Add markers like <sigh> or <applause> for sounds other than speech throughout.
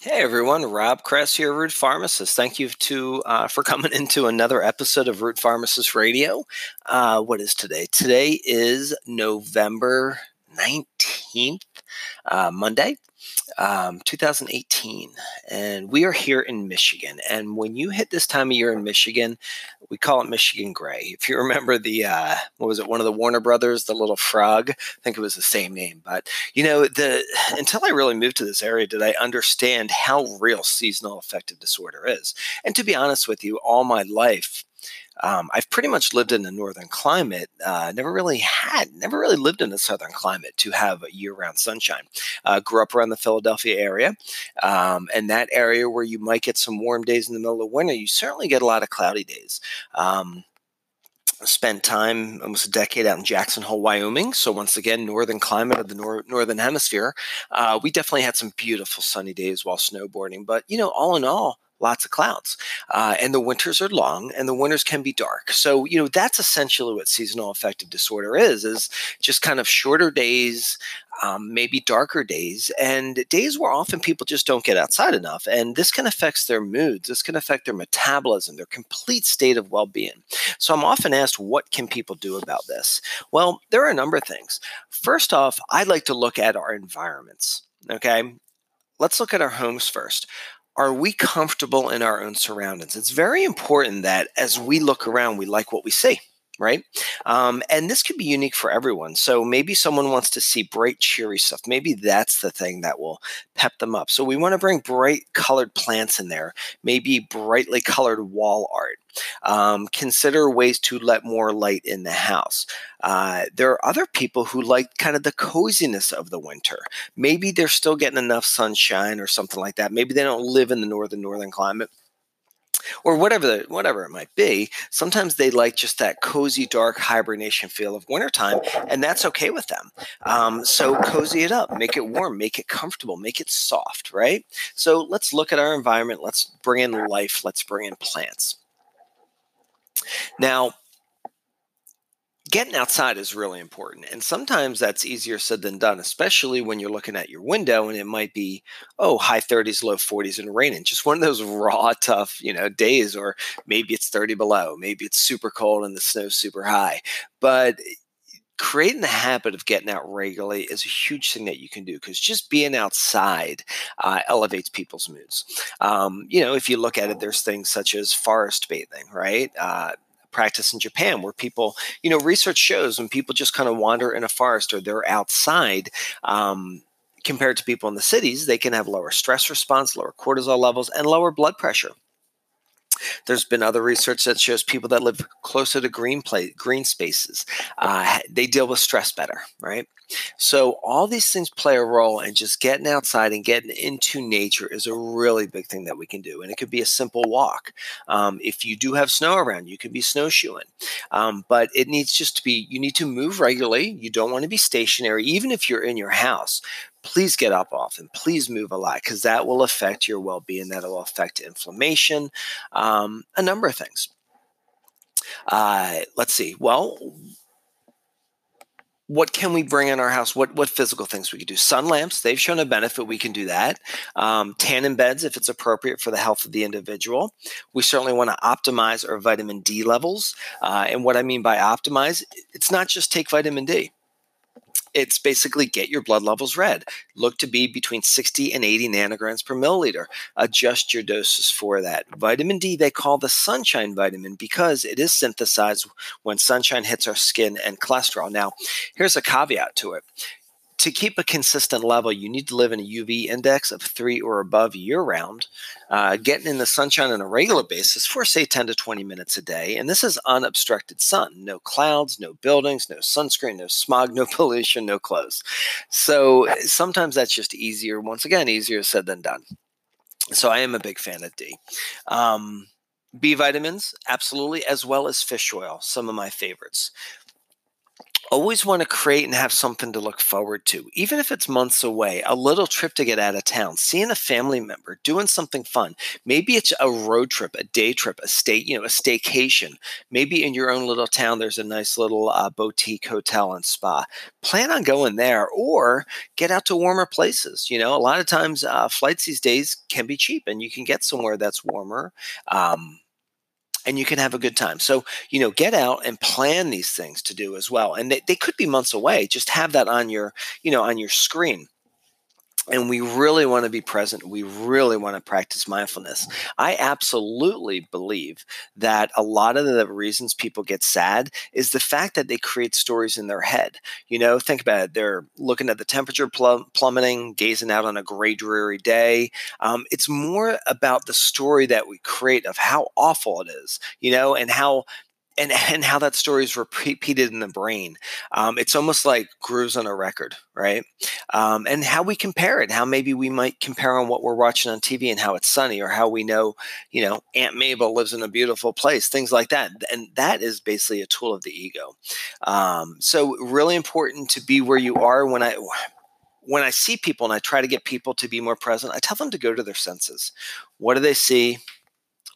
Hey everyone, Rob Kress here, Root Pharmacist. Thank you to uh, for <laughs> coming into another episode of Root Pharmacist Radio. Uh, what is today? Today is November nineteenth, uh, Monday um, 2018, and we are here in Michigan. And when you hit this time of year in Michigan, we call it Michigan Gray. If you <laughs> remember the uh, what was it, one of the Warner Brothers, the little frog? I think it was the same name. But you know, the <sighs> until I really moved to this area, did I understand how real seasonal affective disorder is. And to be honest with you, all my life um, I've pretty much lived in a northern climate. Uh, never really had, never really lived in a southern climate to have year-round sunshine. Uh, grew up around the Philadelphia area, um, and that area where you might get some warm days in the middle of winter, you certainly get a lot of cloudy days. Um, spent time almost a decade out in Jackson Hole, Wyoming. So once again, northern climate of the nor- northern hemisphere. Uh, we definitely had some beautiful sunny days while snowboarding. But you know, all in all, lots of clouds. Uh, and the winters are long and the winters can be dark. So, you know, that's essentially what seasonal affective disorder is, is just kind of shorter days, um, maybe darker days, and days where often people just don't get outside enough. And this can affect their moods. This can affect their metabolism, their complete state of well-being. So I'm often asked, what can people do about this? Well, there are a number of things. First off, I'd like to look at our environments. Okay. Let's look at our homes first are we comfortable in our own surroundings? It's very important that as we look around, we like what we see right? Um, and this could be unique for everyone. So maybe someone wants to see bright, cheery stuff. Maybe that's the thing that will pep them up. So we want to bring bright colored plants in there, maybe brightly colored wall art. Um, consider ways to let more light in the house. Uh, there are other people who like kind of the coziness of the winter. Maybe they're still getting enough sunshine or something like that. Maybe they don't live in the northern northern climate or whatever the, whatever it might be. Sometimes they like just that cozy, dark hibernation feel of wintertime, and that's okay with them. Um, so cozy it up, make it warm, make it comfortable, make it soft, right? So let's look at our environment. Let's bring in life. Let's bring in plants. Now, getting outside is really important and sometimes that's easier said than done especially when you're looking at your window and it might be oh high 30s low 40s and raining just one of those <laughs> raw tough you know days or maybe it's 30 below maybe it's super cold and the snow's super high but creating the habit of getting out regularly is a huge thing that you can do because just being outside uh, elevates people's moods. Um, you know, if you look at it, there's things such as forest bathing, right? Uh, practice in Japan where people, you know, research shows when people just kind of wander in a forest or they're outside, um, compared to people in the cities, they can have lower stress response, lower cortisol levels, and lower blood pressure. There's been other research that shows people that live closer to green play, green spaces, uh, they deal with stress better, right? So all these things play a role, and just getting outside and getting into nature is a really big thing that we can do. And it could be a simple walk. Um, if you do have snow around, you could be snowshoeing, um, but it needs just to be. You need to move regularly. You don't want to be stationary, even if you're in your house please get up often. Please move a lot because that will affect your well being. That will affect inflammation, um, a number of things. Uh, let's see. Well, what can we bring in our house? What what physical things we could do? Sun lamps. They've shown a benefit. We can do that. Um, tannin beds, if it's appropriate for the health of the individual. We certainly want to optimize our vitamin D levels. Uh, and what I mean by optimize, it's not just take vitamin D it's basically get your blood levels read. Look to be between 60 and 80 nanograms per milliliter. Adjust your doses for that. Vitamin D, they call the sunshine vitamin because it is synthesized when sunshine hits our skin and cholesterol. Now, here's a caveat to it to keep a consistent level, you need to live in a UV index of three or above year round, uh, getting in the sunshine on a regular basis for, say, 10 to 20 minutes a day. And this is unobstructed sun no clouds, no buildings, no sunscreen, no smog, <laughs> no pollution, no clothes. So sometimes that's just easier. Once again, easier said than done. So I am a big fan of D. Um, B vitamins, absolutely, as well as fish oil, some of my favorites always want to create and have something to look forward to, even if it's months away, a little trip to get out of town, seeing a family member, doing something fun. Maybe it's a road trip, a day trip, a state, you know, a staycation. Maybe in your own little town, there's a nice little uh, boutique hotel and spa. Plan on going there or get out to warmer places. You know, a lot of times uh, flights these days can be cheap and you can get somewhere that's warmer. Um, and you can have a good time. So, you know, get out and plan these things to do as well. And they, they could be months away. Just have that on your, you know, on your screen and we really want to be present. We really want to practice mindfulness. I absolutely believe that a lot of the reasons people get sad is the fact that they create stories in their head. You know, think about it. They're looking at the temperature plummeting, gazing out on a gray, dreary day. Um, it's more about the story that we create of how awful it is, you know, and how and <laughs> and how that story is repeated in the brain. Um, it's almost like grooves on a record, right? Um, and how we compare it, how maybe we might compare on what we're watching on TV and how it's sunny, or how we know, you know, Aunt Mabel lives in a beautiful place, things like that. And that is basically a tool of the ego. Um, so really important to be where you are. When I when I see people and I try to get people to be more present, I tell them to go to their senses. What do they see?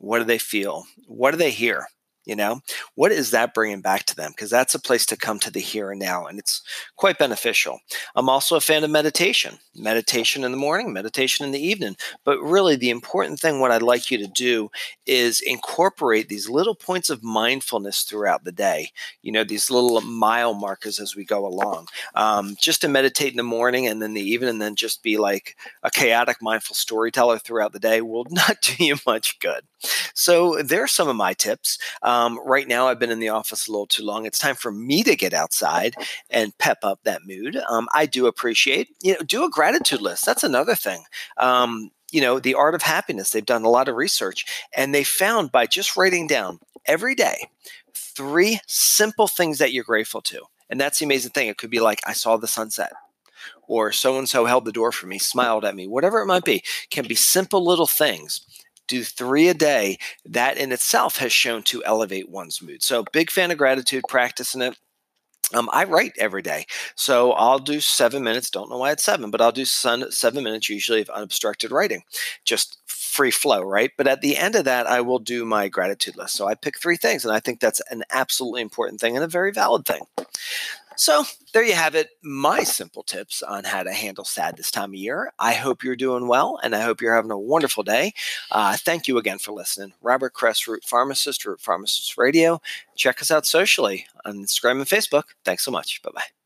What do they feel? What do they hear? You know? What is that bringing back to them? Because that's a place to come to the here and now and it's quite beneficial. I'm also a fan of meditation meditation in the morning meditation in the evening but really the important thing what i'd like you to do is incorporate these little points of mindfulness throughout the day you know these little mile markers as we go along. Um, just to meditate in the morning and then the evening and then just be like a chaotic mindful storyteller throughout the day will <laughs> not do you much good. So there are some of my tips right now, I've been in the office a little too long. It's time for me to get outside and pep up that mood. Um, I do appreciate, you know, do a gratitude list. That's another thing. Um, you know, the art of happiness. They've done a lot of research, and they found by just writing down every day three simple things that you're grateful to. And that's the amazing thing. It could be like, I saw the sunset or so and so held the door for me, smiled at me, whatever it might be, can be simple little things do three a day, that in itself has shown to elevate one's mood. So, big fan of gratitude, practicing it. Um, I write every day. So I'll do seven minutes. Don't know why it's seven, but I'll do seven minutes usually of unobstructed writing, just free flow, right? But at the end of that, I will do my gratitude list. So I pick three things, and I think that's an absolutely important thing and a very valid thing. So there you have it. My simple tips on how to handle sad this time of year. I hope you're doing well and I hope you're having a wonderful day. Uh, thank you again for listening. Robert Kress, Root Pharmacist, Root Pharmacist Radio. Check us out socially on Instagram and Facebook. Thanks so much. Bye bye.